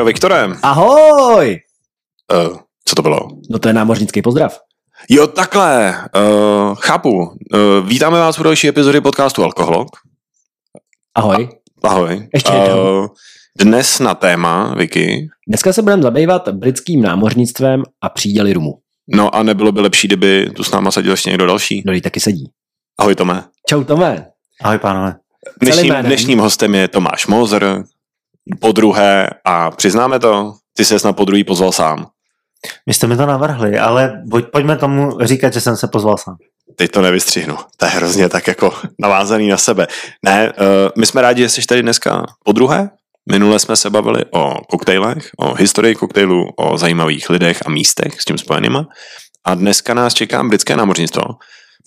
Čau, Viktore. Ahoj! Uh, co to bylo? No to je námořnický pozdrav. Jo, takhle. Uh, chápu. Uh, vítáme vás u další epizody podcastu Alkoholok. Ahoj. Ahoj. Ještě jednou. Uh, dnes na téma, Vicky. Dneska se budeme zabývat britským námořnictvem a příděly rumu. No a nebylo by lepší, kdyby tu s náma seděl ještě někdo další. No, taky sedí. Ahoj, Tome. Čau, Tome. Ahoj, pánové. Dnešním, dnešním hostem je Tomáš Mozer, po druhé, a přiznáme to, ty se na podruhý pozval sám. Vy jste mi to navrhli, ale pojď, pojďme tomu říkat, že jsem se pozval sám. Teď to nevystřihnu. To je hrozně tak jako navázaný na sebe. Ne, uh, my jsme rádi, že jsi tady dneska po druhé. Minule jsme se bavili o koktejlech, o historii koktejlů, o zajímavých lidech a místech s tím spojenýma. A dneska nás čeká britské námořnictvo.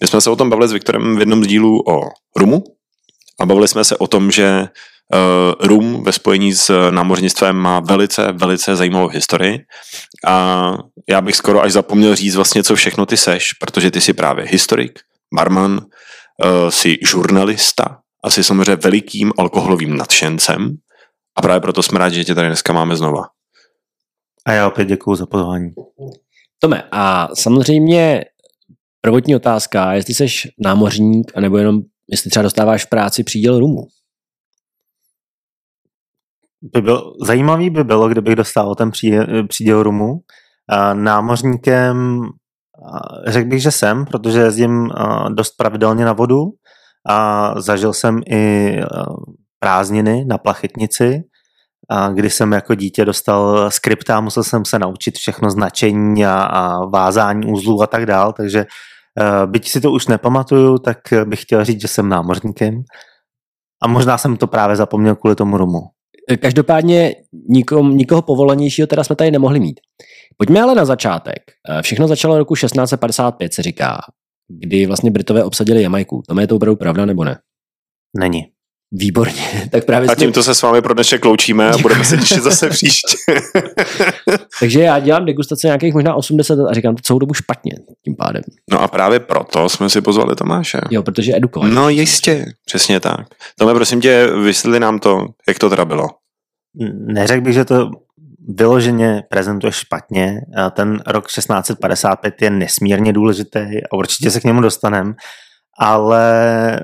My jsme se o tom bavili s Viktorem v jednom z dílů o rumu a bavili jsme se o tom, že rum ve spojení s námořnictvem má velice, velice zajímavou historii a já bych skoro až zapomněl říct vlastně, co všechno ty seš, protože ty jsi právě historik, barman, uh, jsi žurnalista a jsi samozřejmě velikým alkoholovým nadšencem a právě proto jsme rádi, že tě tady dneska máme znova. A já opět děkuju za pozvání. Tome, a samozřejmě prvotní otázka, jestli jsi námořník, anebo jenom jestli třeba dostáváš v práci příděl rumu. By byl, zajímavý by bylo, kdybych dostal ten pří, příděl rumu. Námořníkem řekl bych, že jsem, protože jezdím dost pravidelně na vodu a zažil jsem i prázdniny na plachetnici, kdy jsem jako dítě dostal skripta, musel jsem se naučit všechno značení a, a vázání úzlů a tak dál, takže byť si to už nepamatuju, tak bych chtěl říct, že jsem námořníkem a možná jsem to právě zapomněl kvůli tomu rumu. Každopádně nikom, nikoho povolanějšího teda jsme tady nemohli mít. Pojďme ale na začátek. Eh, Všechno začalo roku 1655, se říká, kdy vlastně Britové obsadili Jamajku. To je to opravdu pravda nebo ne? Není. Výborně. Tak právě A jsme- tímto se s vámi pro dnešek loučíme a budeme se těšit zase příště. Takže já dělám degustace nějakých možná 80 let a říkám to celou dobu špatně tím pádem. No a právě proto jsme si pozvali Tomáše. Jo, protože edukovat. No jistě, přesně tak. Tome, prosím tě, vysvětli nám to, jak to teda bylo. Neřekl bych, že to vyloženě prezentuje špatně. Ten rok 1655 je nesmírně důležitý a určitě se k němu dostaneme, ale eh,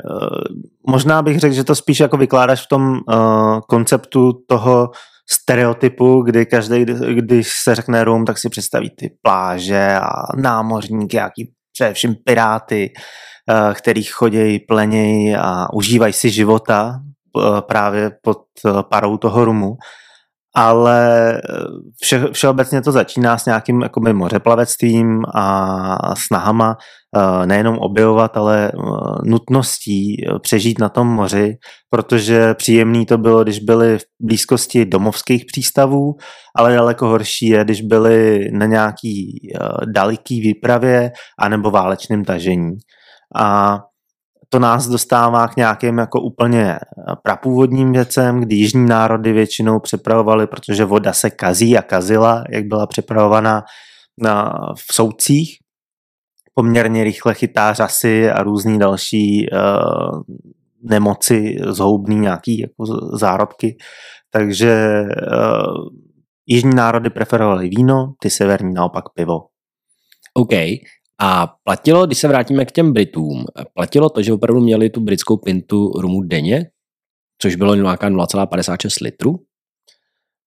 možná bych řekl, že to spíš jako vykládáš v tom uh, konceptu toho stereotypu, kdy každý, když se řekne Rum, tak si představí ty pláže a námořníky, jaký především piráty, eh, který chodějí, plenějí a užívají si života eh, právě pod eh, parou toho rumu. Ale eh, vše, všeobecně to začíná s nějakým jakoby, mořeplavectvím a snahama eh, nejenom objevovat, ale eh, nutností přežít na tom moři, protože příjemný to bylo, když byli v blízkosti domovských přístavů, ale daleko horší je, když byli na nějaký daleký výpravě anebo válečném tažení. A to nás dostává k nějakým jako úplně eh, prapůvodním věcem, kdy jižní národy většinou připravovali, protože voda se kazí a kazila, jak byla připravovaná na, v soucích. Poměrně rychle chytá řasy a různý další uh, nemoci zhoubný, nějaký jako zárodky. Takže uh, jižní národy preferovaly víno, ty severní naopak pivo. OK. A platilo, když se vrátíme k těm Britům, platilo to, že opravdu měli tu britskou pintu rumu denně, což bylo nějaká 0,56 litru.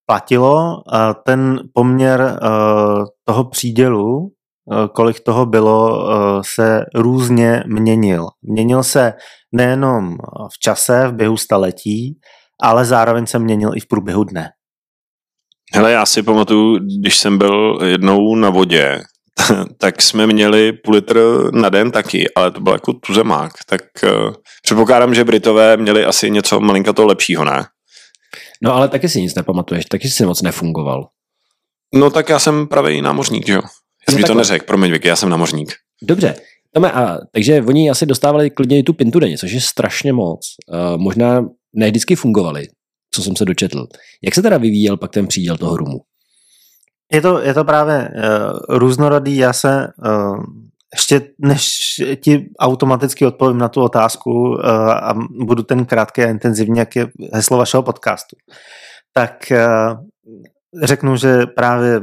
platilo. A ten poměr uh, toho přídělu, uh, kolik toho bylo, se různě měnil. Měnil se nejenom v čase, v běhu staletí, ale zároveň se měnil i v průběhu dne. Hele, já si pamatuju, když jsem byl jednou na vodě, tak jsme měli půl litr na den taky, ale to byl jako tuzemák. Tak uh, předpokládám, že Britové měli asi něco malinka to lepšího, ne? No ale taky si nic nepamatuješ, taky si moc nefungoval. No tak já jsem pravý námořník, že jo? Já jsem No to neřekl, promiň Vicky, já jsem námořník. Dobře. Tome, a, takže oni asi dostávali klidně i tu pintu denně, což je strašně moc. Uh, možná ne vždycky fungovali, co jsem se dočetl. Jak se teda vyvíjel pak ten příděl toho rumu? Je to, je to právě uh, různorodý. Já se uh, ještě než ti automaticky odpovím na tu otázku uh, a budu ten krátký a intenzivní, jak je heslo vašeho podcastu, tak uh, řeknu, že právě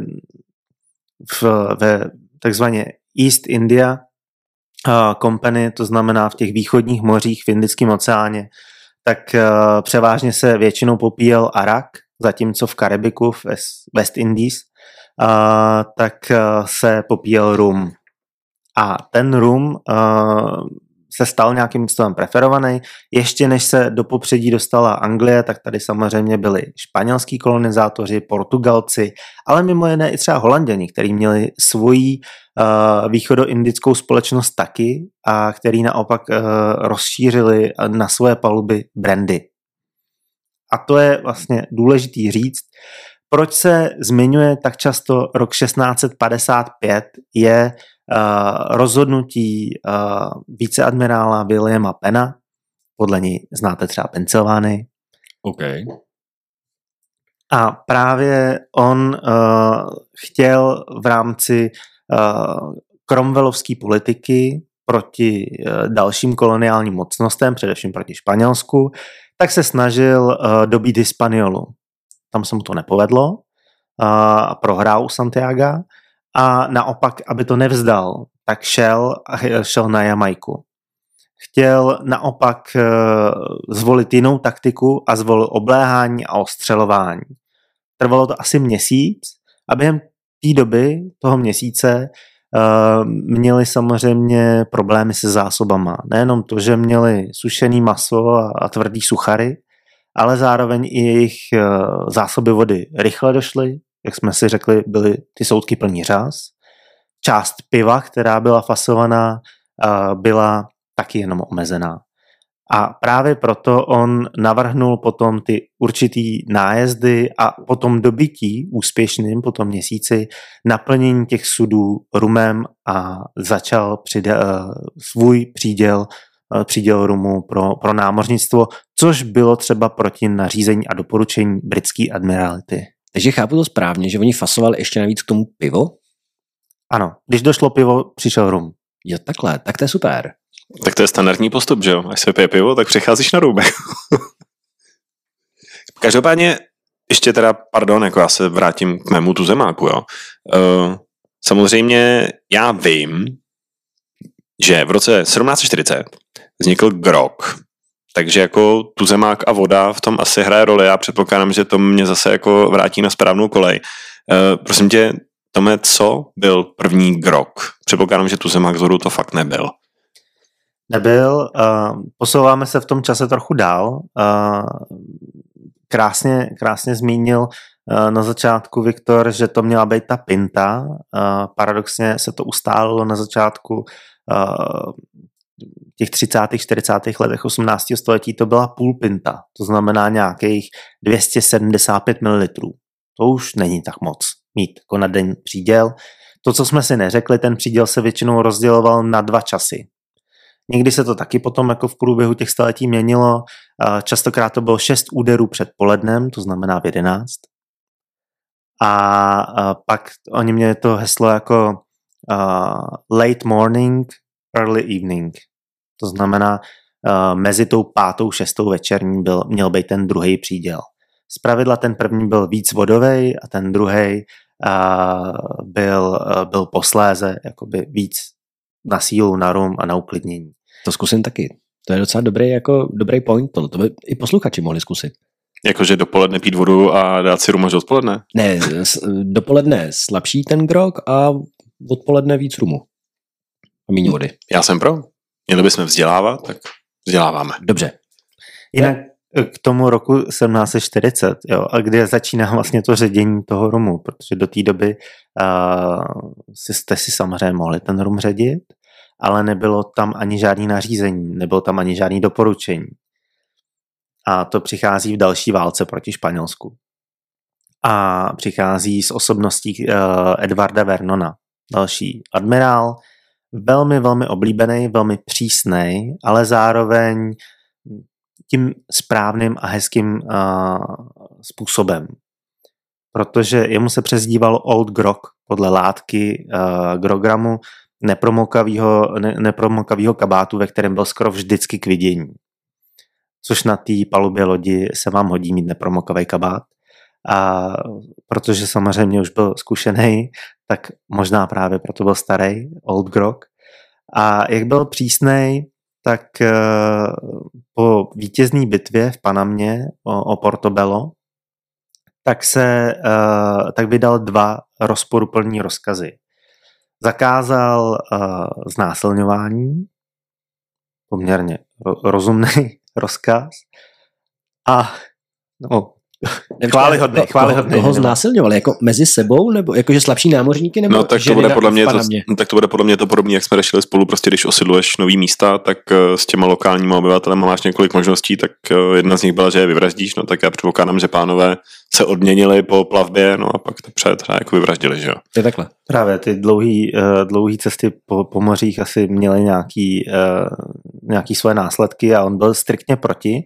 v, ve takzvaně East India uh, Company, to znamená v těch východních mořích v Indickém oceáně, tak uh, převážně se většinou popíjel arak, zatímco v Karibiku, v West Indies, uh, tak uh, se popíjel rum. A ten rum uh, se stal nějakým způsobem preferovaný. Ještě než se do popředí dostala Anglie, tak tady samozřejmě byli španělský kolonizátoři, Portugalci, ale mimo jiné i třeba Holanděni, kteří měli svoji uh, východoindickou společnost taky a který naopak uh, rozšířili na svoje paluby brandy. A to je vlastně důležitý říct, proč se zmiňuje tak často rok 1655 je uh, rozhodnutí uh, viceadmirála Williama Pena, podle ní znáte třeba Pensylvány. OK. A právě on uh, chtěl v rámci uh, kromvelovské politiky proti uh, dalším koloniálním mocnostem, především proti Španělsku, tak se snažil uh, dobít Hispaniolu. Tam se mu to nepovedlo a prohrál u Santiago a naopak, aby to nevzdal, tak šel šel na Jamajku. Chtěl naopak uh, zvolit jinou taktiku a zvolil obléhání a ostřelování. Trvalo to asi měsíc a během té doby, toho měsíce, Uh, měli samozřejmě problémy se zásobama. Nejenom to, že měli sušený maso a tvrdý suchary, ale zároveň i jejich uh, zásoby vody rychle došly, jak jsme si řekli, byly ty soudky plný řáz. Část piva, která byla fasovaná, uh, byla taky jenom omezená. A právě proto on navrhnul potom ty určitý nájezdy a potom dobytí úspěšným po tom měsíci naplnění těch sudů rumem a začal přide, uh, svůj příděl příděl rumu pro, pro námořnictvo, což bylo třeba proti nařízení a doporučení britské admirality. Takže chápu to správně, že oni fasovali ještě navíc k tomu pivo? Ano, když došlo pivo, přišel rum. Jo, takhle, tak to je super. Tak to je standardní postup, že jo? Až se pije pivo, tak přicházíš na růbek. Každopádně, ještě teda, pardon, jako já se vrátím k mému tuzemáku, jo. Uh, samozřejmě já vím, že v roce 1740 vznikl grok, takže jako tuzemák a voda v tom asi hraje roli. Já předpokládám, že to mě zase jako vrátí na správnou kolej. Uh, prosím tě, Tome, co byl první grok? Předpokládám, že tuzemák z vodu to fakt nebyl. Nebyl. Uh, posouváme se v tom čase trochu dál. Uh, krásně, krásně zmínil uh, na začátku Viktor, že to měla být ta pinta. Uh, paradoxně se to ustálilo na začátku těch 30. 40. letech 18. století to byla půl pinta, to znamená nějakých 275 ml. To už není tak moc mít jako na den příděl. To, co jsme si neřekli, ten příděl se většinou rozděloval na dva časy. Někdy se to taky potom jako v průběhu těch staletí měnilo. Častokrát to bylo 6 úderů před polednem, to znamená v 11. A pak oni měli to heslo jako late morning, early evening. To znamená, mezi tou pátou, šestou večerní byl, měl být ten druhý příděl. pravidla ten první byl víc vodový a ten druhý byl, byl posléze jakoby víc na sílu, na rum a na uklidnění. To zkusím taky. To je docela dobrý, jako, dobrý point. To, to by i posluchači mohli zkusit. Jakože dopoledne pít vodu a dát si rum až odpoledne? Ne, dopoledne slabší ten grog a odpoledne víc rumu. A méně vody. Já jsem pro. Měli bychom vzdělávat, tak vzděláváme. Dobře. Jinak k tomu roku 1740, jo, a kde začíná vlastně to ředění toho rumu, protože do té doby uh, jste si samozřejmě mohli ten rum ředit, ale nebylo tam ani žádný nařízení, nebylo tam ani žádný doporučení. A to přichází v další válce proti Španělsku. A přichází s osobností uh, Edvarda Vernona, další admirál, velmi, velmi oblíbený, velmi přísný, ale zároveň tím správným a hezkým uh, způsobem. Protože jemu se přezdíval Old Grog podle látky uh, Grogramu, nepromokavýho, ne, nepromokavýho kabátu, ve kterém byl skoro vždycky k vidění. Což na té palubě lodi se vám hodí mít nepromokavý kabát. A protože samozřejmě už byl zkušený, tak možná právě proto byl starý, Old Grog. A jak byl přísnej, tak po vítězné bitvě v Panamě o, Portobello, tak se tak vydal dva rozporuplní rozkazy. Zakázal znásilňování, poměrně rozumný rozkaz, a no, Chválihodný, chválihodný. Koho znásilňovali? Jako mezi sebou? Nebo jakože slabší námořníky? Nebo no, tak to, bude podle mě to, tak to bude podle mě to podobné, jak jsme řešili spolu. Prostě když osidluješ nový místa, tak eh, s těma lokálními obyvateli máš několik možností, tak eh, jedna z nich byla, že je vyvraždíš, no tak já předpokládám, že pánové se odměnili po plavbě, no a pak to před třeba jako vyvraždili, že jo. To je takhle. Právě ty dlouhý, uh, dlouhý cesty po, po mořích asi měly nějaký, uh, nějaký svoje následky a on byl striktně proti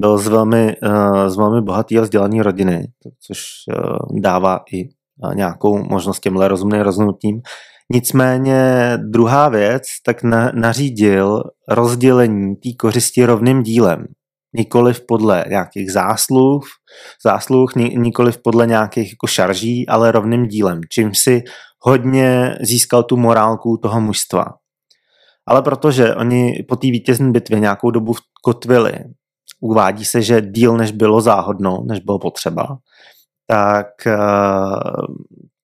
byl z velmi, uh, z velmi bohatý a vzdělaný rodiny, což uh, dává i uh, nějakou možnost těmhle rozumným rozhodnutím. Nicméně druhá věc, tak na, nařídil rozdělení té kořisti rovným dílem. Nikoliv podle nějakých zásluh, zásluh nikoliv podle nějakých jako šarží, ale rovným dílem, čím si hodně získal tu morálku toho mužstva. Ale protože oni po té vítězné bitvě nějakou dobu kotvili uvádí se, že díl než bylo záhodno, než bylo potřeba, tak eh,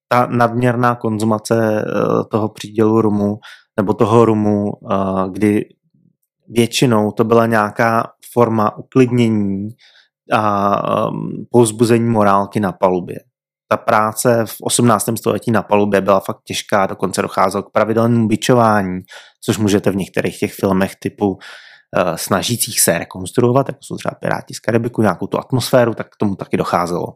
ta nadměrná konzumace eh, toho přídělu rumu nebo toho rumu, eh, kdy většinou to byla nějaká forma uklidnění a pouzbuzení morálky na palubě. Ta práce v 18. století na palubě byla fakt těžká, dokonce docházelo k pravidelnému bičování, což můžete v některých těch filmech typu snažících se rekonstruovat, jako jsou třeba Piráti z Karibiku, nějakou tu atmosféru, tak k tomu taky docházelo.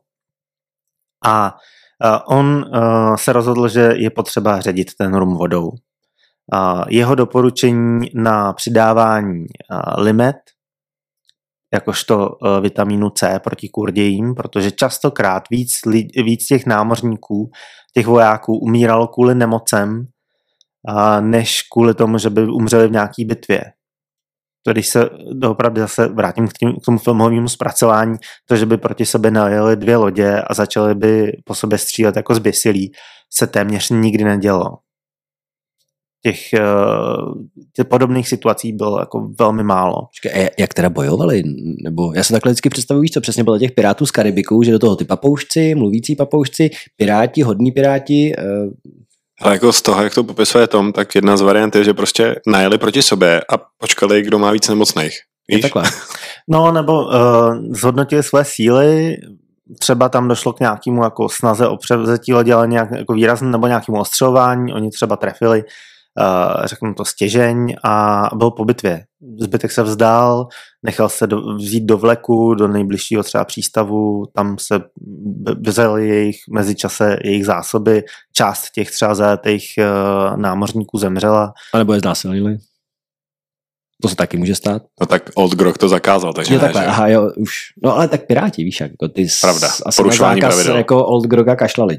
A eh, on eh, se rozhodl, že je potřeba ředit ten rum vodou. Jeho doporučení na přidávání limet, jakožto vitamínu C proti kurdějím, protože častokrát víc, víc těch námořníků, těch vojáků umíralo kvůli nemocem, než kvůli tomu, že by umřeli v nějaký bitvě to když se doopravdy zase vrátím k, tím, k tomu filmovému zpracování, to, že by proti sobě najeli dvě lodě a začaly by po sobě střílet jako zběsilí, se téměř nikdy nedělo. Těch, eh, těch podobných situací bylo jako velmi málo. Počkej, jak teda bojovali? Nebo já se takhle vždycky představuji, co přesně bylo těch pirátů z Karibiku, že do toho ty papoušci, mluvící papoušci, piráti, hodní piráti, eh, ale jako z toho, jak to popisuje Tom, tak jedna z variant je, že prostě najeli proti sobě a počkali, kdo má víc nemocných. Víš? Je takhle. No, nebo uh, zhodnotili své síly, třeba tam došlo k nějakému jako snaze o převzetí lodě, ale nějak jako výrazné, nebo nějakému ostřelování, oni třeba trefili uh, řeknu to, stěžeň a byl po bitvě. Zbytek se vzdál, nechal se do, vzít do vleku, do nejbližšího třeba přístavu, tam se vzali jejich mezičase jejich zásoby, část těch třeba zajetých uh, námořníků zemřela. A nebo je znásilnili? To se taky může stát. No tak Old Grog to zakázal, takže ne, takhle, že? aha, jo, už. No ale tak Piráti, víš, jako ty Pravda, asi na zákaz pravidel. jako Old Groga kašlali.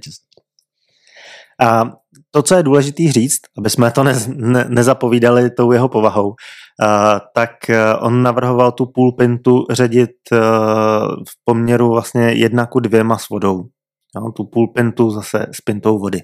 A to, co je důležité říct, aby jsme to ne, ne, nezapovídali tou jeho povahou, uh, tak uh, on navrhoval tu půl pintu ředit uh, v poměru vlastně jedna ku dvěma s vodou. Jo, tu půl pintu zase s pintou vody.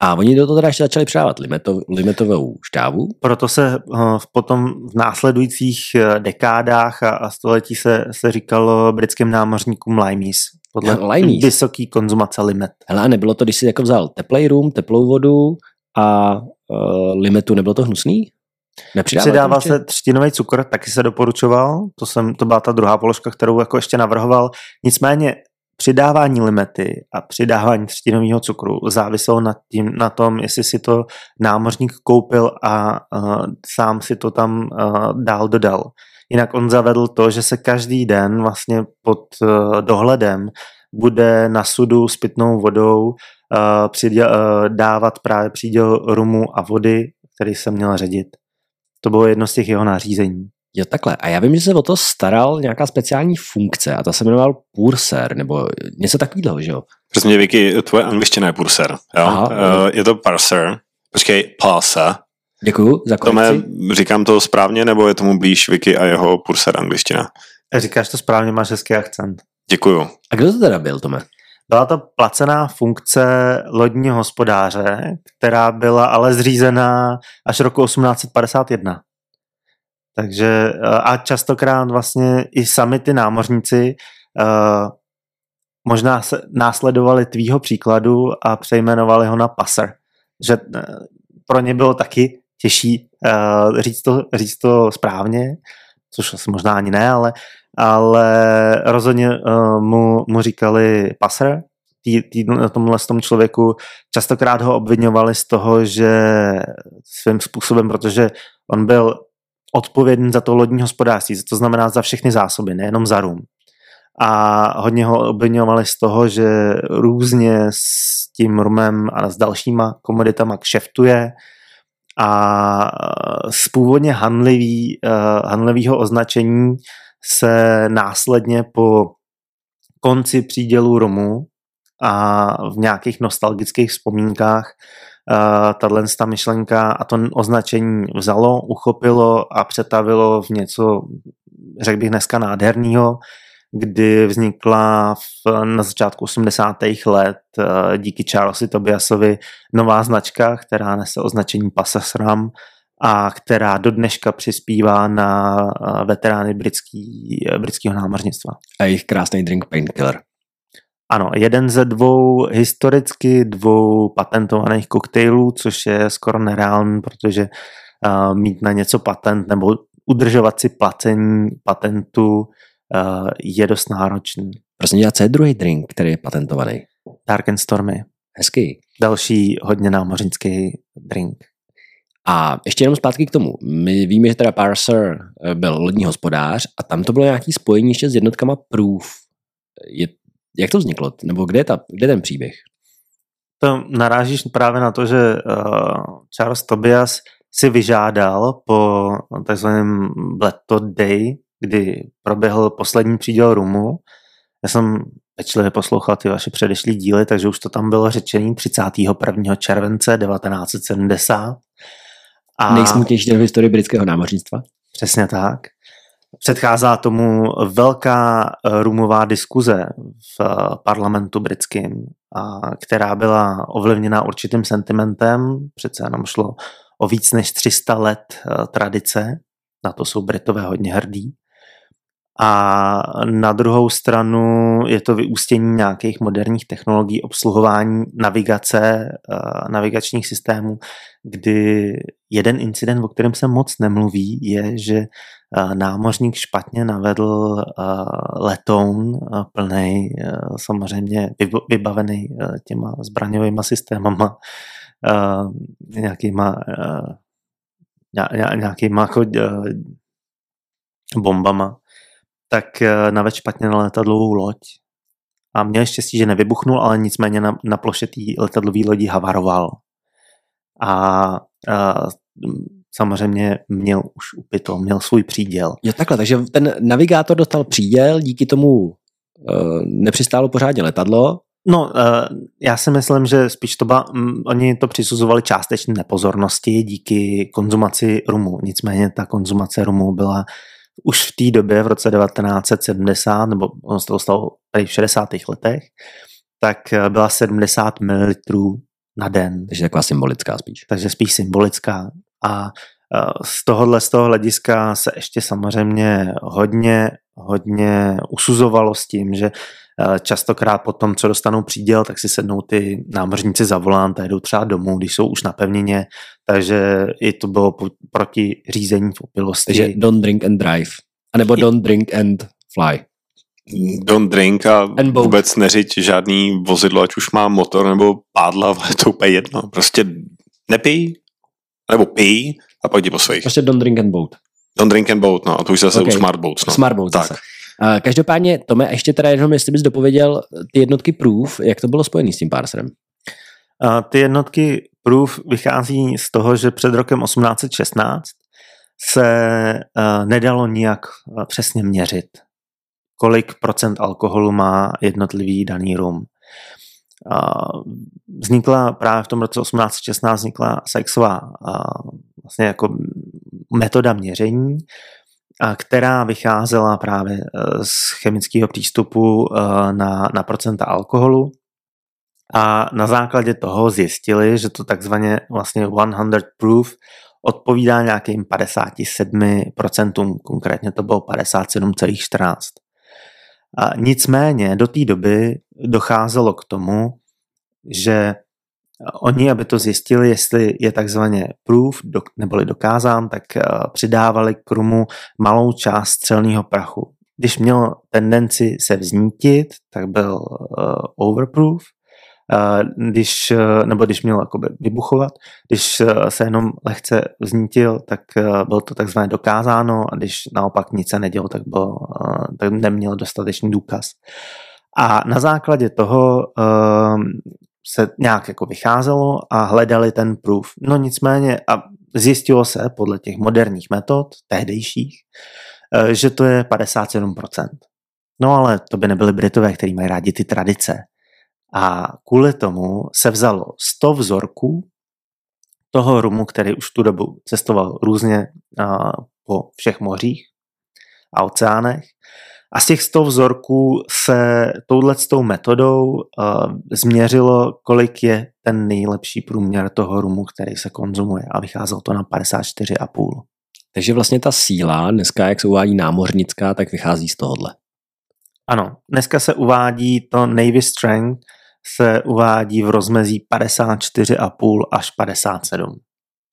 A oni do toho teda ještě začali přidávat limetov, limetovou šťávu? Proto se uh, potom v následujících dekádách a, a století se, se říkalo britským námořníkům limeys podle Limeys. vysoký konzumace limet. Hele, a nebylo to, když jsi jako vzal teplej rum, teplou vodu a uh, limetu, nebylo to hnusný? Přidával se třtinový cukr, taky se doporučoval, to, jsem, to byla ta druhá položka, kterou jako ještě navrhoval. Nicméně přidávání limety a přidávání třtinového cukru záviselo na, tím, na tom, jestli si to námořník koupil a uh, sám si to tam uh, dál dodal. Jinak on zavedl to, že se každý den vlastně pod uh, dohledem bude na sudu s pitnou vodou uh, přiděl, uh, dávat právě příděl rumu a vody, který se měl ředit. To bylo jedno z těch jeho nařízení. Jo, takhle. A já vím, že se o to staral nějaká speciální funkce a ta se jmenoval Purser, nebo něco takového, že jo? Přesně, Vicky, tvoje angličtina je Purser, jo? Aha, uh, je to Parser. Počkej, Parser. Děkuju za korekci. Tome, říkám to správně, nebo je tomu blíž Vicky a jeho Purser angličtina? Říkáš to správně, máš hezký akcent. Děkuju. A kdo to teda byl, Tome? Byla to placená funkce lodního hospodáře, která byla ale zřízená až roku 1851. Takže a častokrát vlastně i sami ty námořníci uh, možná se následovali tvýho příkladu a přejmenovali ho na passer. Že uh, pro ně bylo taky těžší uh, říct, to, říct to správně, což asi možná ani ne, ale, ale rozhodně uh, mu, mu říkali passer, tý, tý, tomhle tom člověku častokrát ho obvinovali z toho, že svým způsobem, protože on byl odpovědný za to lodní hospodářství, to znamená za všechny zásoby, nejenom za rum. A hodně ho obvinovali z toho, že různě s tím rumem a s dalšíma komoditama kšeftuje a z původně handlivý, uh, handlivýho označení se následně po konci přídělu rumu a v nějakých nostalgických vzpomínkách uh, tahle myšlenka a to označení vzalo, uchopilo a přetavilo v něco, řekl bych dneska nádherného, kdy vznikla v, na začátku 80. let uh, díky Charlesi Tobiasovi nová značka, která nese označení SRAM a která do dneška přispívá na uh, veterány britský, britského námořnictva. A jejich krásný drink Painkiller. Ano, jeden ze dvou historicky dvou patentovaných koktejlů, což je skoro nereálný, protože uh, mít na něco patent nebo udržovat si placení patentu uh, je dost náročný. Prosím tě, co je druhý drink, který je patentovaný? Dark and Stormy. Hezký. Další hodně námořnický drink. A ještě jenom zpátky k tomu. My víme, že teda Parser eh, byl lodní hospodář a tam to bylo nějaký spojení ještě s jednotkama Proof. Je jak to vzniklo? Nebo kde je, ta, kde je ten příběh? To narážíš právě na to, že uh, Charles Tobias si vyžádal po takzvaném Bletto Day, kdy proběhl poslední příděl rumu. Já jsem pečlivě poslouchal ty vaše předešlý díly, takže už to tam bylo řečený 31. července 1970. A Nejsmutnější den v historii britského námořnictva. Přesně tak. Předcházá tomu velká eh, rumová diskuze v eh, parlamentu britským, a která byla ovlivněna určitým sentimentem, přece jenom šlo o víc než 300 let eh, tradice, na to jsou Britové hodně hrdí. A na druhou stranu je to vyústění nějakých moderních technologií obsluhování navigace, navigačních systémů, kdy jeden incident, o kterém se moc nemluví, je, že námořník špatně navedl letoun plný, samozřejmě vybavený těma zbraňovými systémama, nějakýma, nějakýma jako bombama, tak naved špatně na letadlovou loď a měl štěstí, že nevybuchnul, ale nicméně na, na ploše té letadlové lodi havaroval. A, a samozřejmě měl už upito, měl svůj příděl. Jo takhle, takže ten navigátor dostal příděl, díky tomu uh, nepřistálo pořádně letadlo. No, já si myslím, že spíš to ba, um, oni to přisuzovali částečně nepozornosti díky konzumaci rumu. Nicméně ta konzumace rumu byla už v té době, v roce 1970, nebo on se to stalo tady v 60. letech, tak eh, byla 70 ml na den. Takže taková symbolická spíš. Takže spíš symbolická. A z tohohle, z toho hlediska se ještě samozřejmě hodně, hodně usuzovalo s tím, že častokrát po tom, co dostanou příděl, tak si sednou ty námořníci za volant a jdou třeba domů, když jsou už na pevnině, takže i to bylo proti řízení v opilosti. Takže don't drink and drive, anebo don't drink and fly. Don't drink a vůbec neřiď žádný vozidlo, ať už má motor nebo pádla, ale to úplně jedno. Prostě nepij, nebo pij a pak jdi po svých. Prostě don't drink and boat. Don't drink and boat, no a to už zase okay. u smart boats. No. Smart boats tak. Zase. Uh, každopádně, Tome, ještě teda jenom, jestli bys dopověděl ty jednotky proof, jak to bylo spojené s tím parserem? Uh, ty jednotky proof vychází z toho, že před rokem 1816 se uh, nedalo nijak uh, přesně měřit, kolik procent alkoholu má jednotlivý daný rum vznikla právě v tom roce 1816 vznikla sexová vlastně jako metoda měření která vycházela právě z chemického přístupu na, na procenta alkoholu a na základě toho zjistili, že to takzvaně vlastně 100 proof odpovídá nějakým 57%, konkrétně to bylo 57,14. A nicméně do té doby docházelo k tomu, že oni, aby to zjistili, jestli je takzvaně proof, neboli dokázán, tak eh, přidávali k rumu malou část střelného prachu. Když měl tendenci se vznítit, tak byl uh, overproof když, e, nebo když měl jakoby vybuchovat, když e, se jenom lehce vznítil, tak bylo to takzvané dokázáno a když naopak nic se nedělo, tak, byl, tak neměl dostatečný důkaz. A na základě toho se nějak jako vycházelo a hledali ten proof. No nicméně a zjistilo se podle těch moderních metod, tehdejších, že to je 57%. No ale to by nebyly Britové, kteří mají rádi ty tradice. A kvůli tomu se vzalo 100 vzorků toho rumu, který už tu dobu cestoval různě po všech mořích a oceánech. A z těch 100 vzorků se touhletou metodou uh, změřilo, kolik je ten nejlepší průměr toho rumu, který se konzumuje. A vycházelo to na 54,5. Takže vlastně ta síla, dneska jak se uvádí námořnická, tak vychází z tohohle. Ano, dneska se uvádí to Navy Strength, se uvádí v rozmezí 54,5 až 57.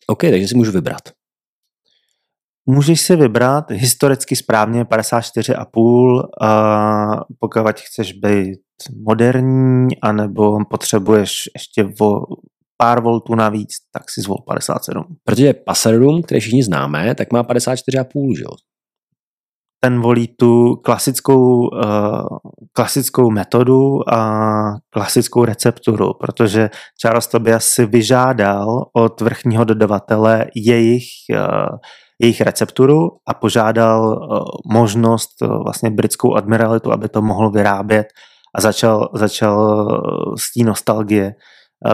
OK, takže si můžu vybrat. Můžeš si vybrat historicky správně 54,5, a pokud chceš být moderní, anebo potřebuješ ještě o pár voltů navíc, tak si zvol 57. Protože Passerum, který všichni známe, tak má 54,5, že jo? Ten volí tu klasickou, uh, klasickou metodu a klasickou recepturu, protože Charles Tobias si vyžádal od vrchního dodavatele jejich, uh, jejich recepturu a požádal uh, možnost vlastně britskou admiralitu, aby to mohl vyrábět a začal, začal z té nostalgie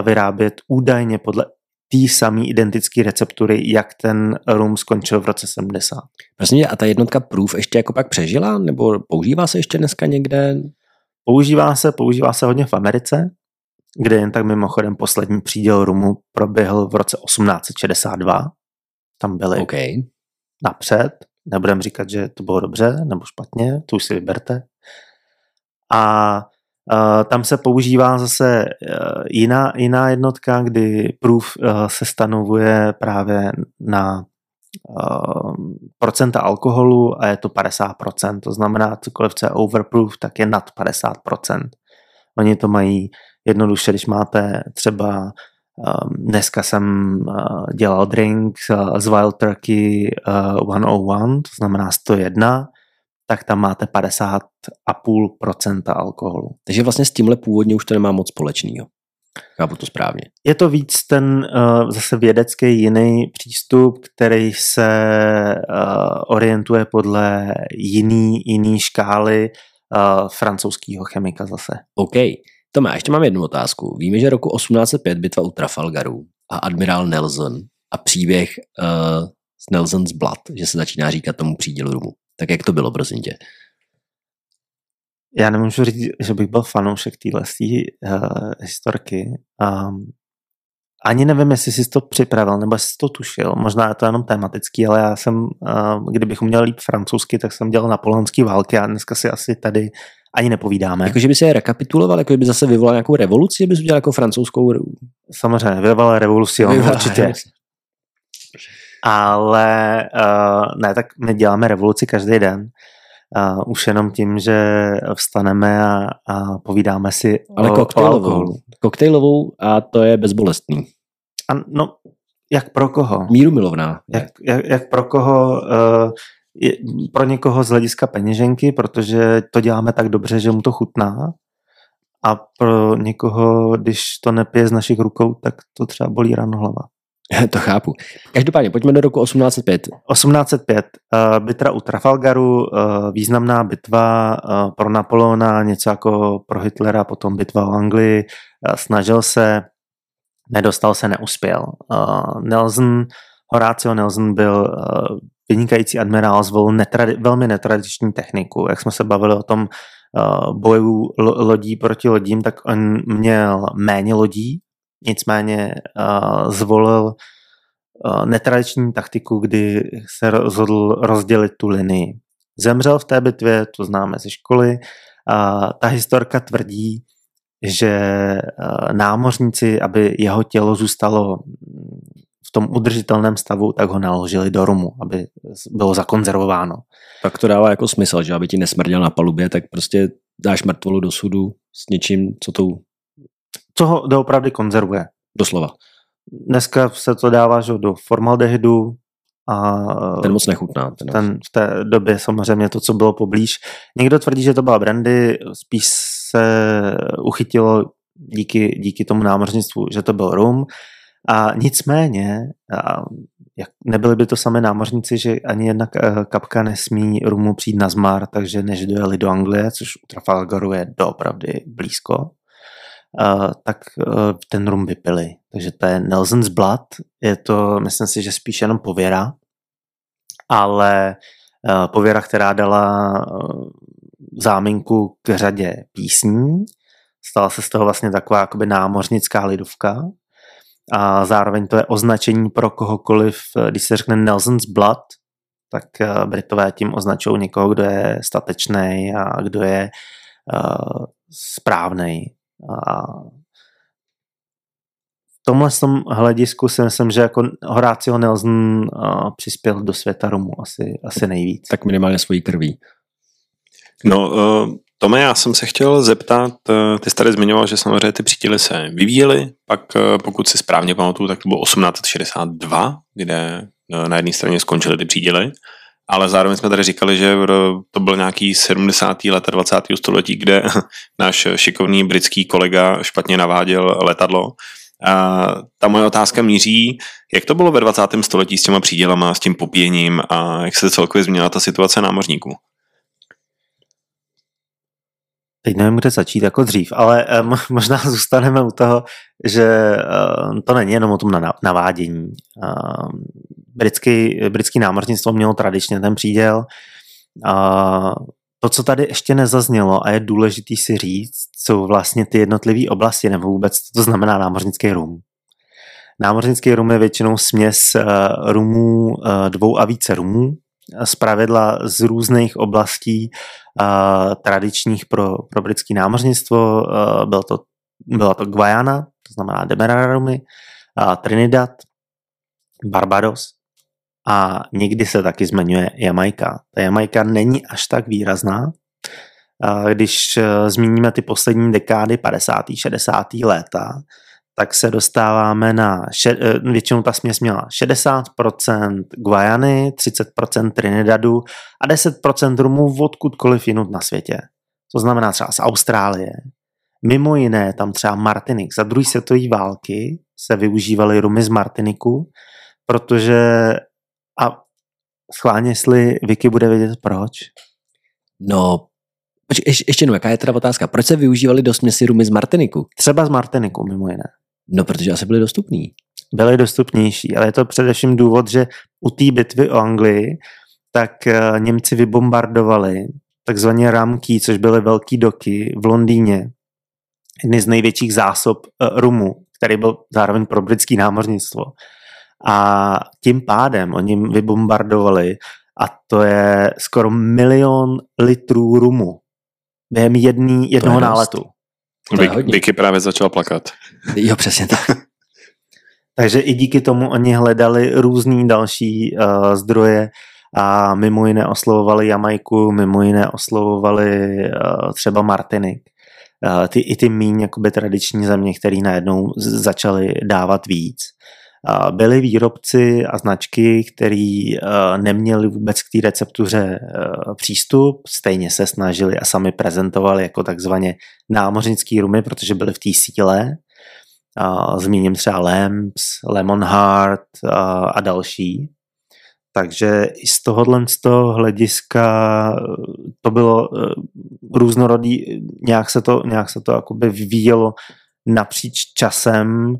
vyrábět údajně podle té samé identické receptury, jak ten rum skončil v roce 70. Vlastně a ta jednotka proof ještě jako pak přežila? Nebo používá se ještě dneska někde? Používá se, používá se hodně v Americe, kde jen tak mimochodem poslední příděl rumu proběhl v roce 1862. Tam byli okay. napřed. Nebudem říkat, že to bylo dobře nebo špatně, to už si vyberte. A tam se používá zase uh, jiná, jiná jednotka, kdy proof uh, se stanovuje právě na procenta alkoholu a je to 50%. To znamená, cokoliv, co je overproof, tak je nad 50%. Oni to mají jednoduše, když máte třeba dneska jsem dělal drink z Wild Turkey 101, to znamená 101, tak tam máte 50,5% alkoholu. Takže vlastně s tímhle původně už to nemá moc společného. Chápu to správně. Je to víc ten uh, zase vědecký jiný přístup, který se uh, orientuje podle jiný, jiný škály uh, francouzského chemika zase. OK. Tome, ještě mám jednu otázku. Víme, že roku 1805 bitva u Trafalgaru a admirál Nelson a příběh uh, z Nelson's Blood, že se začíná říkat tomu přídělu rumu. Tak jak to bylo, prosím tě? Já nemůžu říct, že bych byl fanoušek téhle uh, historky. Um, ani nevím, jestli jsi to připravil, nebo jsi to tušil. Možná je to jenom tematický, ale já jsem, uh, kdybychom měli líp francouzsky, tak jsem dělal napoleonský války a dneska si asi tady ani nepovídáme. Jakože by se je rekapituloval, jako by zase vyvolal nějakou revoluci, by udělal jako francouzskou... Samozřejmě, vyvolal revoluci, určitě ale uh, ne, tak my děláme revoluci každý den. Uh, už jenom tím, že vstaneme a, a povídáme si ale o, koktejlovou. o Koktejlovou a to je bezbolestný. A no, jak pro koho? Míru milovná. Jak, jak, jak pro koho? Uh, je, pro někoho z hlediska peněženky, protože to děláme tak dobře, že mu to chutná. A pro někoho, když to nepije z našich rukou, tak to třeba bolí ráno hlava. to chápu. Každopádně, pojďme do roku 1805. 1805. Uh, bitra u Trafalgaru, uh, významná bitva uh, pro Napoleona, něco jako pro Hitlera, potom bitva o Anglii. Uh, snažil se, nedostal se, neuspěl. Nelson, Horácio Nelson byl vynikající admirál zvolil netradi- velmi netradiční techniku. Jak jsme se bavili o tom bojů lodí proti lodím, tak on měl méně lodí, nicméně uh, zvolil uh, netradiční taktiku, kdy se rozhodl rozdělit tu linii. Zemřel v té bitvě, to známe ze školy, a ta historka tvrdí, že námořníci, aby jeho tělo zůstalo v tom udržitelném stavu, tak ho naložili do rumu, aby bylo zakonzervováno. Tak to dává jako smysl, že aby ti nesmrděl na palubě, tak prostě dáš mrtvolu do sudu s něčím, co tou... Co ho doopravdy konzervuje. Doslova. Dneska se to dává že, do formaldehydu a... Ten moc nechutná. Ten, ten v té době samozřejmě to, co bylo poblíž. Někdo tvrdí, že to byla brandy, spíš se uchytilo díky, díky tomu námořnictvu, že to byl rum. A nicméně, a jak nebyly by to samé námořníci, že ani jedna kapka nesmí rumu přijít na zmar, takže než dojeli do Anglie, což u Trafalgaru je doopravdy blízko, tak ten rum vypili. Takže to je Nelson's Blood, je to, myslím si, že spíš jenom pověra, ale pověra, která dala záminku k řadě písní, stala se z toho vlastně taková jakoby námořnická lidovka, a zároveň to je označení pro kohokoliv, když se řekne Nelson's Blood, tak Britové tím označují někoho, kdo je statečný a kdo je uh, správný. A v tomhle tom hledisku si myslím, že jako Horácio Nelson přispěl do světa Romu asi, asi nejvíc. Tak minimálně svojí krví. No, uh, Tome, já jsem se chtěl zeptat, eh, ty jsi tady zmiňoval, že samozřejmě ty přítily se vyvíjely, pak eh, pokud si správně pamatuju, tak to bylo 1862, kde na jedné straně skončily ty příděly, ale zároveň jsme tady říkali, že to byl nějaký 70. let 20. století, kde náš šikovný britský kolega špatně naváděl letadlo. A ta moje otázka míří, jak to bylo ve 20. století s těma přídělama, s tím popíjením a jak se celkově změnila ta situace námořníků? Teď nevím, kde začít jako dřív, ale um, možná zůstaneme u toho, že um, to není jenom o tom navádění. Um, britský, britský námořnictvo mělo tradičně ten příděl. Uh, to, co tady ještě nezaznělo a je důležitý si říct, jsou vlastně ty jednotlivé oblasti, nebo vůbec to znamená námořnický rum. Námořnický rum je většinou směs uh, rumů, uh, dvou a více rumů, z pravidla z různých oblastí uh, tradičních pro, pro britské námořnictvo. Uh, byl to, byla to Guayana, to znamená Demerara uh, Trinidad, Barbados a někdy se taky zmiňuje Jamaika. Ta Jamaika není až tak výrazná, když zmíníme ty poslední dekády 50. 60. léta, tak se dostáváme na, eh, většinou ta směs měla 60% Guajany, 30% Trinidadu a 10% rumů odkudkoliv jinut na světě. To znamená třeba z Austrálie. Mimo jiné tam třeba Martinik. Za druhé světové války se využívaly rumy z Martiniku, protože a schválně, jestli Vicky bude vědět proč. No, ještě, ještě jednou, jaká je teda otázka? Proč se využívali do směsi rumy z Martiniku? Třeba z Martiniku, mimo jiné. No, protože asi byly dostupný. Byly dostupnější, ale je to především důvod, že u té bitvy o Anglii tak eh, Němci vybombardovali takzvaně Ramky, což byly velký doky v Londýně, jedny z největších zásob uh, rumu, který byl zároveň pro britský námořnictvo. A tím pádem oni vybombardovali a to je skoro milion litrů rumu během jedný, jednoho náletu. Vicky právě začal plakat. Jo, přesně tak. Takže i díky tomu oni hledali různý další uh, zdroje a mimo jiné oslovovali Jamajku, mimo jiné oslovovali uh, třeba Martinik. Uh, ty, I ty míň jakoby tradiční země, které najednou začaly dávat víc. Uh, byli výrobci a značky, který uh, neměli vůbec k té receptuře uh, přístup, stejně se snažili a sami prezentovali jako takzvaně námořnický rumy, protože byli v té síle Zmíním třeba Lamps, Lemon Heart a, a další. Takže i z tohohle z toho hlediska to bylo e, různorodý, nějak se to, nějak se to jakoby vyvíjelo napříč časem.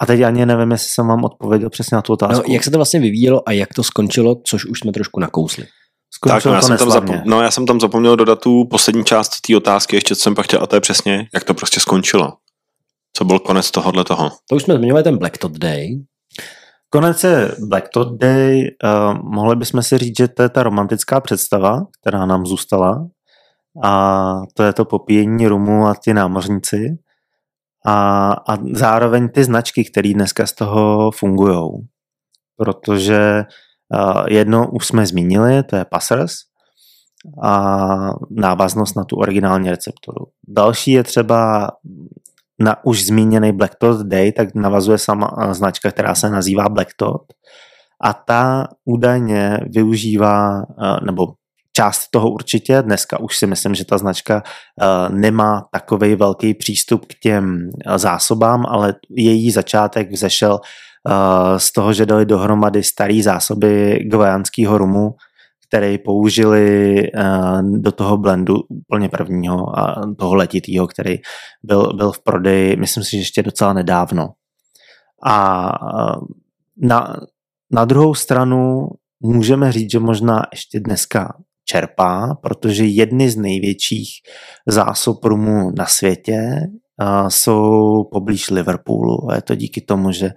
A teď ani nevím, jestli jsem vám odpověděl přesně na tu otázku. No, jak se to vlastně vyvíjelo a jak to skončilo, což už jsme trošku nakousli. Tak, no, Skončilo já to jsem tam zapom- no, já jsem tam zapomněl dodat tu poslední část té otázky, ještě co jsem pak chtěl, a to je přesně, jak to prostě skončilo. Co byl konec tohohle toho. To už jsme zmiňovali ten Black Tot Day. Konec je Black Tot Day. Uh, mohli bychom si říct, že to je ta romantická představa, která nám zůstala. A to je to popíjení rumu a ti námořníci. A, a zároveň ty značky, které dneska z toho fungují. Protože uh, jedno už jsme zmínili, to je Passers a návaznost na tu originální recepturu. Další je třeba na už zmíněný Black Tot Day, tak navazuje sama eh, značka, která se nazývá Black Tot. A ta údajně využívá, eh, nebo část toho určitě, dneska už si myslím, že ta značka eh, nemá takový velký přístup k těm zásobám, ale její začátek vzešel z toho, že dali dohromady staré zásoby gvajanského rumu, který použili eh, do toho blendu úplně prvního a toho letitýho, který byl, byl v prodeji, myslím si, že ještě docela nedávno. A eh, na, na druhou stranu můžeme říct, že možná ještě dneska čerpá, protože jedny z největších zásob rumu na světě jsou poblíž Liverpoolu. A je to díky tomu, že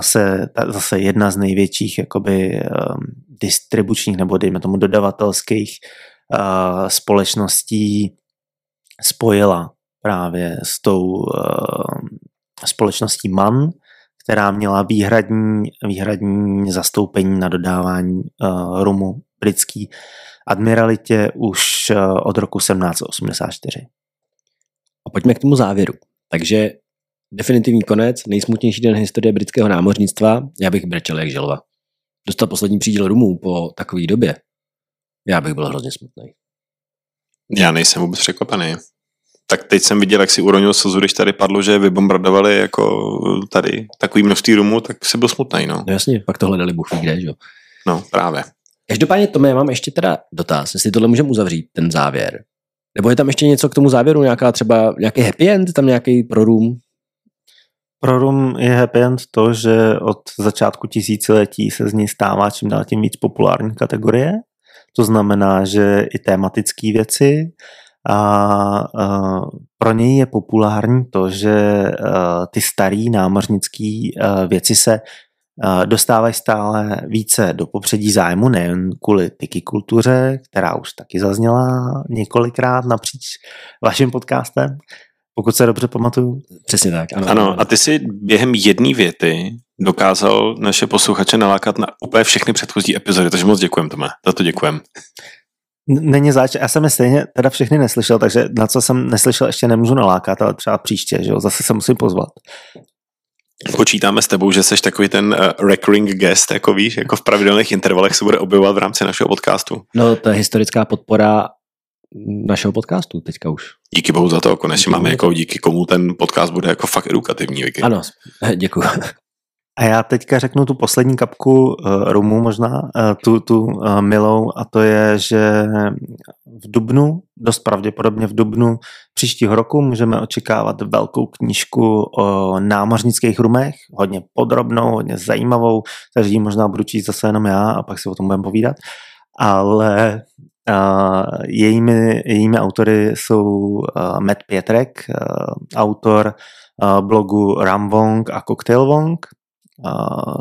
se zase jedna z největších jakoby, um, distribučních nebo dejme tomu dodavatelských společností spojila právě s tou uh, společností MAN, která měla výhradní, výhradní zastoupení na dodávání uh, rumu britský admiralitě už uh, od roku 1784. A pojďme k tomu závěru. Takže definitivní konec, nejsmutnější den historie britského námořnictva, já bych brečel jak želva. Dostat poslední příděl rumů po takové době, já bych byl hrozně smutný. Já nejsem vůbec překvapený. Tak teď jsem viděl, jak si uronil slzu, když tady padlo, že vybombardovali jako tady takový množství rumu, tak se byl smutný, no. No jasně, pak to hledali Bůh ví kde, že jo. No, právě. Každopádně, Tome, mám ještě teda dotaz, jestli tohle můžeme uzavřít, ten závěr. Nebo je tam ještě něco k tomu závěru, nějaká třeba, nějaký happy end, tam nějaký pro room? Pro rum je happy end to, že od začátku tisíciletí se z ní stává čím dál tím víc populární kategorie. To znamená, že i tematické věci a, a pro něj je populární to, že a, ty starý námořnický a, věci se dostávají stále více do popředí zájmu, nejen kvůli tikikultuře, která už taky zazněla několikrát napříč vaším podcastem, pokud se dobře pamatuju. Přesně tak. Ano, Ano, a ty si během jedné věty dokázal naše posluchače nalákat na úplně všechny předchozí epizody, takže moc děkujem, Tome. Za to děkujem. Není zač, já jsem je stejně teda všechny neslyšel, takže na co jsem neslyšel ještě nemůžu nalákat, ale třeba příště, že jo, zase se musím pozvat. Počítáme s tebou, že jsi takový ten uh, recurring guest, jako víš, jako v pravidelných intervalech se bude objevovat v rámci našeho podcastu. No, to je historická podpora našeho podcastu teďka už. Díky bohu za to, konečně Díky máme jako díky komu ten podcast bude jako fakt edukativní, Vicky. Ano, děkuji. A já teďka řeknu tu poslední kapku uh, rumu možná, uh, tu, tu uh, milou, a to je, že v Dubnu, dost pravděpodobně v Dubnu příštího roku můžeme očekávat velkou knížku o námořnických rumech, hodně podrobnou, hodně zajímavou, takže ji možná budu číst zase jenom já a pak si o tom budeme povídat, ale uh, jejími, jejími autory jsou uh, Matt Pietrek, uh, autor blogu Ramwong a Cocktail Wong,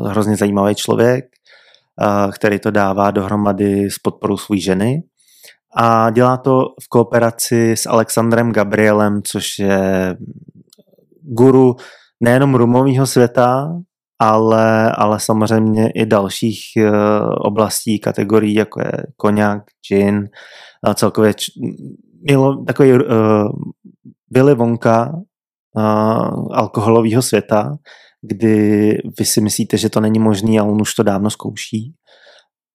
hrozně zajímavý člověk, který to dává dohromady s podporou své ženy. A dělá to v kooperaci s Alexandrem Gabrielem, což je guru nejenom rumového světa, ale, ale samozřejmě i dalších uh, oblastí, kategorií, jako je koněk, gin, celkově č- milo, takový uh, Willy Wonka uh, alkoholového světa, kdy vy si myslíte, že to není možný a on už to dávno zkouší.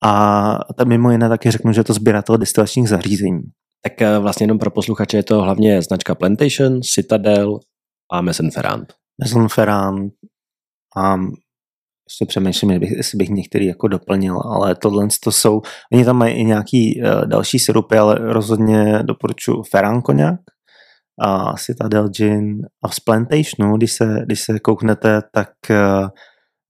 A tam mimo jiné taky řeknu, že je to sběratel destilačních zařízení. Tak eh, vlastně jenom pro posluchače je to hlavně značka Plantation, Citadel a Messen Ferrand. Maison Ferrand a ještě přemýšlím, jestli bych, některý jako doplnil, ale tohle to jsou, oni tam mají i nějaký uh, další syrupy, ale rozhodně doporučuji Ferrand koněk, a Citadel Gin. A v Plantationu, když se, když se kouknete, tak uh,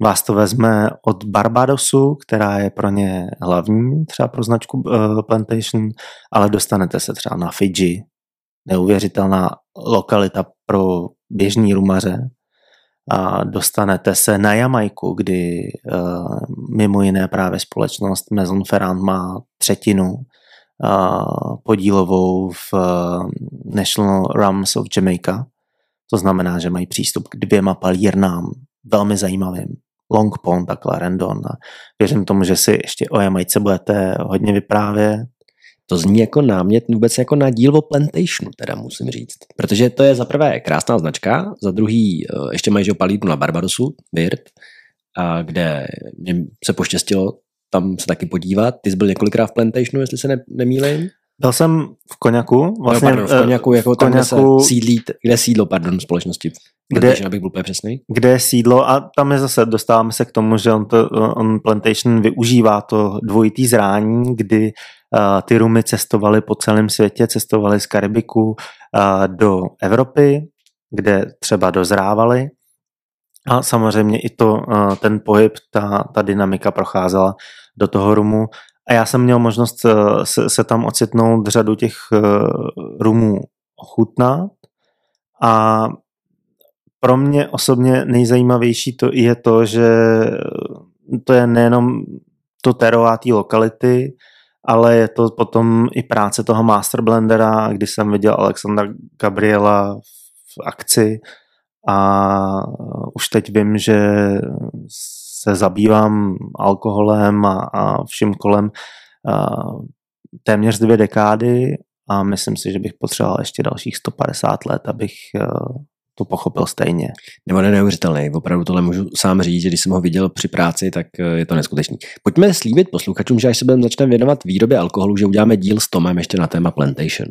vás to vezme od Barbadosu, která je pro ně hlavní třeba pro značku uh, Plantation, ale dostanete se třeba na Fiji, neuvěřitelná lokalita pro běžní rumaře, a dostanete se na Jamajku, kdy uh, mimo jiné právě společnost Maison Ferrand má třetinu podílovou v National Rums of Jamaica. To znamená, že mají přístup k dvěma palírnám, velmi zajímavým. Long Pond a Clarendon. A věřím tomu, že si ještě o Jamajce budete hodně vyprávět to zní jako námět vůbec jako na díl o Plantationu, teda musím říct. Protože to je za prvé krásná značka, za druhý eh, ještě mají že palídnu na Barbadosu, Virt, a kde se poštěstilo tam se taky podívat. Ty jsi byl několikrát v Plantationu, jestli se ne, nemýlím? Byl jsem v Koněku. Vlastně, no, pardon, v Koněku, jako v Koněku, tam, kde se sídlí, kde sídlo, pardon, společnosti. Kde, abych byl přesný. Kde je sídlo a tam je zase, dostáváme se k tomu, že on, to, on Plantation využívá to dvojitý zrání, kdy uh, ty rumy cestovaly po celém světě, cestovaly z Karibiku uh, do Evropy, kde třeba dozrávaly a samozřejmě i to, uh, ten pohyb, ta, ta dynamika procházela do toho rumu. A já jsem měl možnost se, se tam ocitnout řadu těch rumů ochutnat. A pro mě osobně nejzajímavější to je to, že to je nejenom to terová té lokality, ale je to potom i práce toho master blendera, kdy jsem viděl Alexandra Gabriela v akci. A už teď vím, že se zabývám alkoholem a, a vším kolem a téměř dvě dekády a myslím si, že bych potřeboval ještě dalších 150 let, abych to pochopil stejně. Nebo ne neuvěřitelný, opravdu tohle můžu sám říct, že když jsem ho viděl při práci, tak eh, je to neskutečný. Pojďme slíbit posluchačům, že až se budeme začneme věnovat výrobě alkoholu, že uděláme díl s Tomem ještě na téma plantation.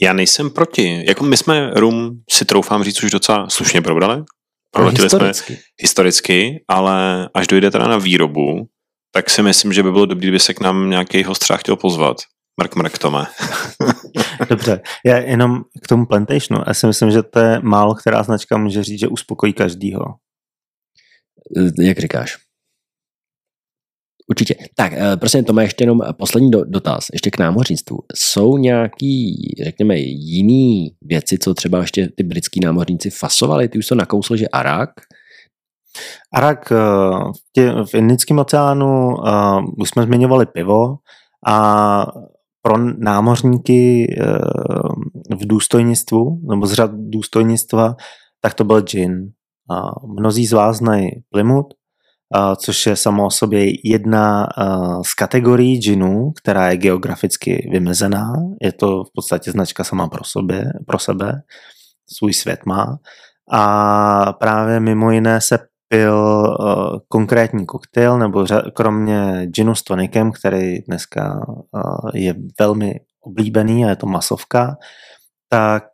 Já nejsem proti. Jako my jsme rum, si troufám říct, už docela slušně probrali. Proletili historicky. jsme historicky, ale až dojde teda na výrobu, tak si myslím, že by bylo dobré, kdyby se k nám nějaký host třeba chtěl pozvat. Mrk, mrk, Tome. Dobře, já jenom k tomu Plantationu. Já si myslím, že to je málo která značka může říct, že uspokojí každýho. Jak říkáš? Určitě. Tak, eh, prosím, to má ještě jenom poslední dotaz, ještě k námořnictvu. Jsou nějaký, řekněme, jiný věci, co třeba ještě ty britský námořníci fasovali? Ty už to nakousl, že Arak, Arak eh, v, tě, v Indickém oceánu, uh, už jsme zmiňovali pivo a pro námořníky eh, v důstojnictvu, nebo z řad důstojnictva, tak to byl gin. A mnozí z vás znají Plymouth, což je samo o sobě jedna z kategorií ginů, která je geograficky vymezená. Je to v podstatě značka sama pro, sobě, pro sebe, svůj svět má. A právě mimo jiné se pil uh, konkrétní koktejl, nebo kromě ginu s tonikem, který dneska je velmi oblíbený a je to masovka, tak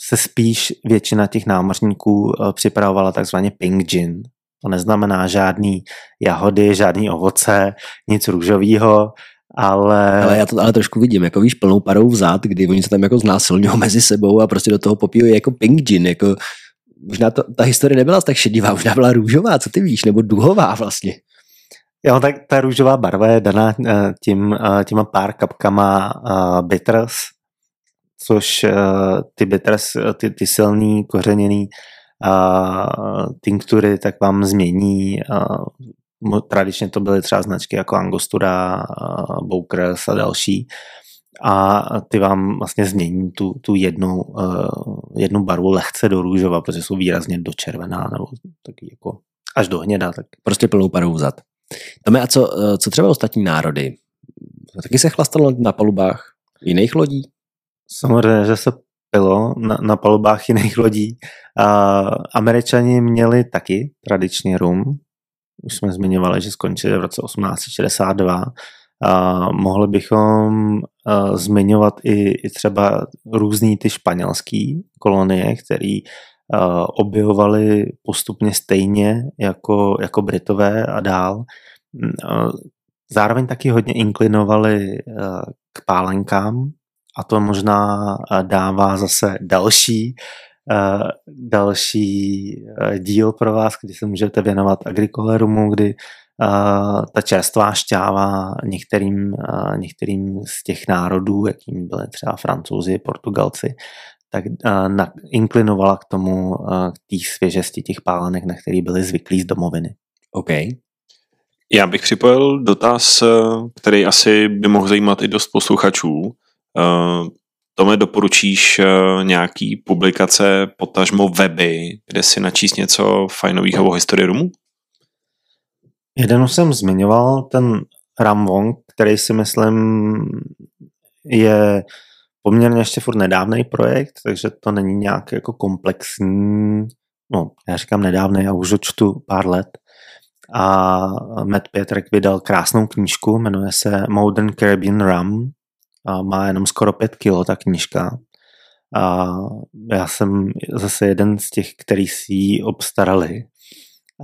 se spíš většina těch námořníků připravovala takzvaně pink gin. To neznamená žádný jahody, žádný ovoce, nic růžového, ale... Ale já to ale trošku vidím, jako víš, plnou parou vzad, kdy oni se tam jako znásilňují mezi sebou a prostě do toho popíjí jako pink gin, jako možná to, ta historie nebyla tak šedivá, možná byla růžová, co ty víš, nebo duhová vlastně. Jo, tak ta růžová barva je daná eh, tím, eh, těma pár kapkama uh, bitters, což ty bitters, ty, ty silný, kořeněný uh, tinktury, tak vám změní uh, tradičně to byly třeba značky jako Angostura, uh, Bokers a další a ty vám vlastně změní tu, tu jednu, uh, jednu barvu lehce do růžova, protože jsou výrazně do červená nebo taky jako až do hněda. Tak... Prostě plnou parou vzad. Tome, a co, eh, co třeba ostatní národy? Taky se chlastalo na palubách jiných lodí? Samozřejmě, že se pilo na, na palubách jiných lodí. A američani měli taky tradičně rum. Už jsme zmiňovali, že skončili v roce 1862 a mohli bychom uh, zmiňovat i, i třeba různý ty španělský kolonie, který uh, objevovali postupně stejně jako, jako Britové a dál. Uh, zároveň taky hodně inklinovali k pálenkám a to možná dává zase další Uh, další uh, díl pro vás, kdy se můžete věnovat agrikolerumu, kdy ta čerstvá šťáva některým, některým z těch národů, jakým byly třeba francouzi, portugalci, tak inklinovala k tomu, k té svěžesti těch pálenek, na který byli zvyklí z domoviny. OK. Já bych připojil dotaz, který asi by mohl zajímat i dost posluchačů. Tome, doporučíš nějaký publikace, potažmo weby, kde si načíst něco fajnového o historii Rumu? Jeden jsem zmiňoval, ten Ramwong, který si myslím je poměrně ještě furt nedávný projekt, takže to není nějak jako komplexní, no já říkám nedávný, já už ho čtu pár let. A Matt Pietrek vydal krásnou knížku, jmenuje se Modern Caribbean Rum a má jenom skoro pět kilo ta knížka. A já jsem zase jeden z těch, který si ji obstarali.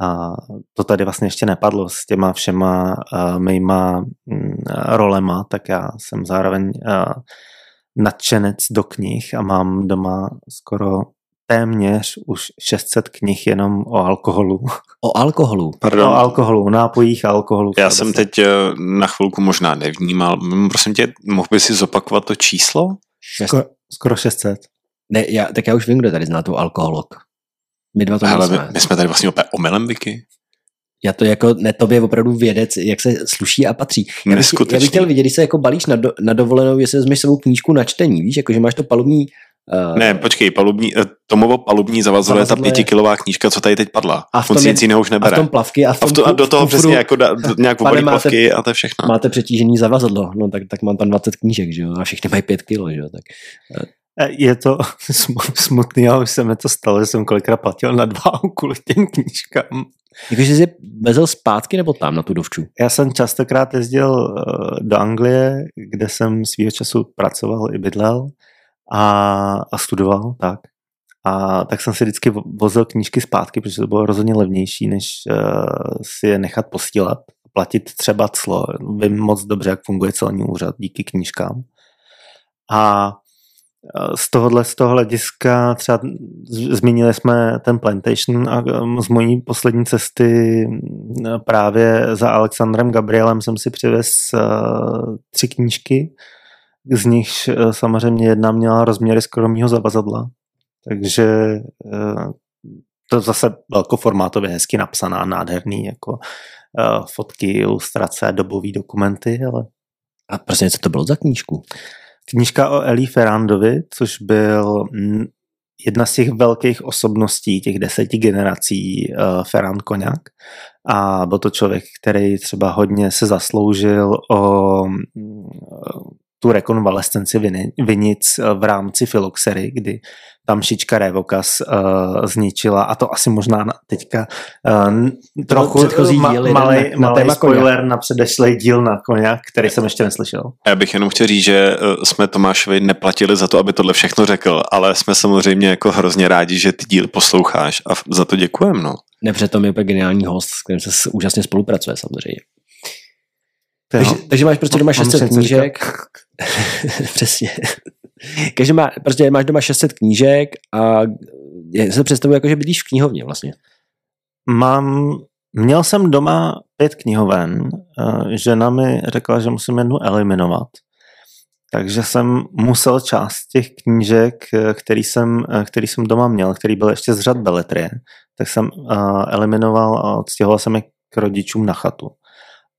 A to tady vlastně ještě nepadlo s těma všema uh, mýma uh, rolema, tak já jsem zároveň uh, nadšenec do knih a mám doma skoro téměř už 600 knih jenom o alkoholu. O alkoholu? Pardon. O alkoholu, nápojích a alkoholu. Já jsem teď na chvilku možná nevnímal. Prosím tě, mohl by si zopakovat to číslo? Skoro, skoro 600. Ne, já, tak já už vím, kdo tady zná tu alkoholok. My dva to Ale my, my, jsme tady vlastně opět omylem, Vicky. Já to jako, ne, tobě opravdu vědec, jak se sluší a patří. Já bych, já bych chtěl vidět, když se jako balíš na, do, na dovolenou, jestli vezmeš svou knížku na čtení, víš, jako že máš to palubní Uh, ne, počkej, palubní, eh, Tomovo palubní zavazadlo je ta pětikilová knížka, co tady teď padla. A v tom jiného už nebere. A v tom plavky a, v tom a, v to, a do toho přesně jako da, nějak obalí plavky a to je všechno. Máte přetížený zavazadlo, no tak, tak mám tam 20 knížek, že jo, a všichni mají 5 kilo, že jo, tak. Eh, je to smutný, ale už se mi to stalo, že jsem kolikrát platil na dva kvůli těm knížkám. Jakože jsi vezl zpátky nebo tam na tu dovču? Já jsem častokrát jezdil do Anglie, kde jsem svýho času pracoval i bydlel a, a studoval, tak. A tak jsem si vždycky vozil knížky zpátky, protože to bylo rozhodně levnější, než uh, si je nechat postílat. Platit třeba clo. Vím moc dobře, jak funguje celní úřad díky knížkám. A eh, z tohohle, z toho hlediska třeba zmínili jsme ten Plantation a eh, z mojí poslední cesty právě za Alexandrem Gabrielem jsem si přivez tři knížky z nich eh, samozřejmě jedna měla rozměry skromního zavazadla, takže eh, to zase velkoformátově hezky napsaná, nádherný, jako eh, fotky, ilustrace, dobové dokumenty, ale... A prostě co to bylo za knížku? Knížka o Eli Ferrandovi, což byl mm, jedna z těch velkých osobností těch deseti generací uh, Ferrand Koňák. A byl to člověk, který třeba hodně se zasloužil o tu rekonvalescenci vinic eh, v rámci filoxery, kdy tam šička Revokas uh, zničila a to asi možná teďka uh, trochu předchozí ma, díl malej, na, malej na spoiler koně. na předešlej díl na koně, který jsem ještě neslyšel. Já bych jenom chtěl říct, že jsme Tomášovi neplatili za to, aby tohle všechno řekl, ale jsme samozřejmě jako hrozně rádi, že ty díl posloucháš a za to děkujeme. No. Nepřed to je úplně geniální host, s kterým se úžasně spolupracuje samozřejmě. Takže, takže máš prostě doma 600 knížek. Přesně. Takže má, prostě máš doma 600 knížek a já se představuji jako, že bydlíš v knihovně vlastně. Mám, měl jsem doma pět knihoven. Eh, žena mi řekla, že musím jednu eliminovat. Takže jsem musel část těch knížek, eh, který jsem, eh, který jsem doma měl, který byl ještě z řad beletrie, tak jsem eliminoval a odstěhoval jsem je k rodičům na chatu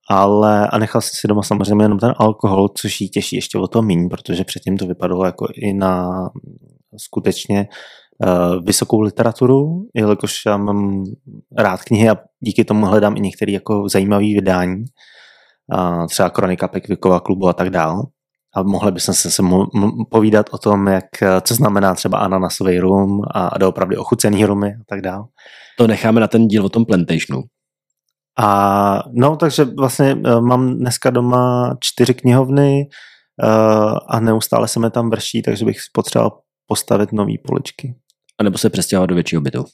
ale a nechal jsem si doma samozřejmě jenom ten alkohol, což jí těší ještě o to méně, protože předtím to vypadalo jako i na skutečně uh, vysokou literaturu, jelikož já mám rád knihy a díky tomu hledám i některé jako zajímavé vydání, uh, třeba Kronika Pekvikova klubu a tak dál. A mohli bychom se, se mo- povídat o tom, jak, co znamená třeba ananasový rum a, a doopravdy ochucený rumy a tak dál. To necháme na ten díl o tom plantationu. A no, takže vlastně uh, mám dneska doma čtyři knihovny uh, a neustále se mi tam vrší, takže bych potřeboval postavit nové poličky. A nebo se přestěhovat do většího bytu.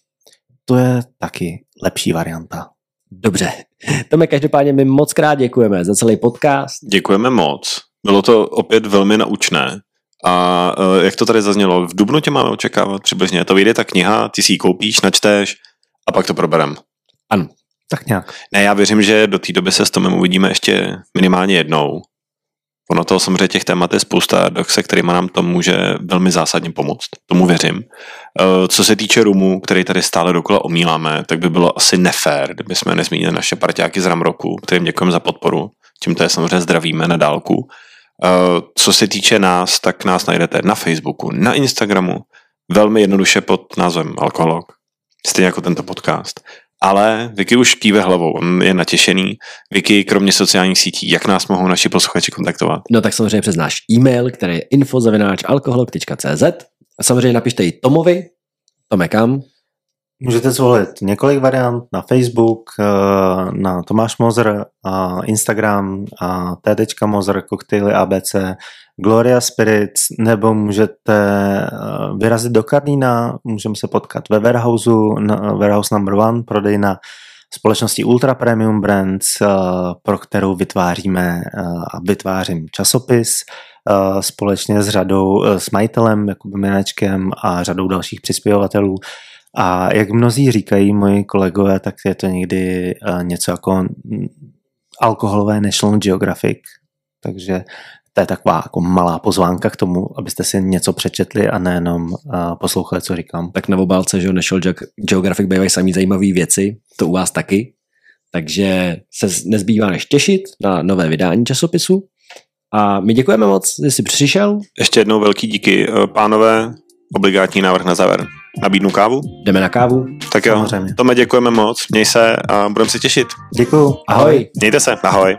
To je taky lepší varianta. Dobře. Tome, každopádně my moc krát děkujeme za celý podcast. Děkujeme moc. Bylo to opět velmi naučné A uh, jak to tady zaznělo, v Dubnu tě máme očekávat přibližně. To vyjde ta kniha, ty si ji koupíš, načteš a pak to proberem. Ano. Tak nějak. Ne, já věřím, že do té doby se s Tomem uvidíme ještě minimálně jednou. Ono toho samozřejmě těch témat je spousta, se kterými nám to může velmi zásadně pomoct. Tomu věřím. Eh, co se týče rumu, který tady stále dokola omíláme, tak by bylo asi nefér, kdyby jsme nezmínili naše partiáky z Ramroku, kterým děkujeme za podporu. Tímto je samozřejmě zdravíme na dálku. Eh, co se týče nás, tak nás najdete na Facebooku, na Instagramu, velmi jednoduše pod názvem Alkoholog, stejně jako tento podcast. Ale Vicky už kýve hlavou, on je natěšený. Vicky, kromě sociálních sítí, jak nás mohou naši posluchači kontaktovat? No tak samozřejmě přes náš e-mail, který je info.alkoholog.cz a samozřejmě napište i Tomovi, Tome kam? Můžete zvolit několik variant na Facebook, eh, na Tomáš Mozer, Instagram, t.mozer, koktejly ABC, Gloria Spirits, nebo můžete eh, vyrazit do Karlína, můžeme se potkat ve Warehouse, Warehouse number one, prodejna společnosti Ultra Premium Brands, eh, pro kterou vytváříme a vytvářím časopis společně s řadou, s majitelem, Jakubem a řadou dalších přispěvatelů. A jak mnozí říkají moji kolegové, tak je to někdy uh, něco jako alkoholové National Geographic, takže to je taková jako malá pozvánka k tomu, abyste si něco přečetli a nejenom uh, poslouchali, co říkám. Tak na obálce, že National Geographic bývají samý zajímavé věci, to u vás taky, takže se nezbývá než těšit na nové vydání časopisu. A my děkujeme moc, že jsi přišel. Ještě jednou velký díky, eh, pánové, obligátní návrh na závěr. Nabídnu kávu? Jdeme na kávu? Tak jo, Samozřejmě. Tome, děkujeme moc, měj se a budeme se těšit. Děkuju. Ahoj. Mějte se, ahoj.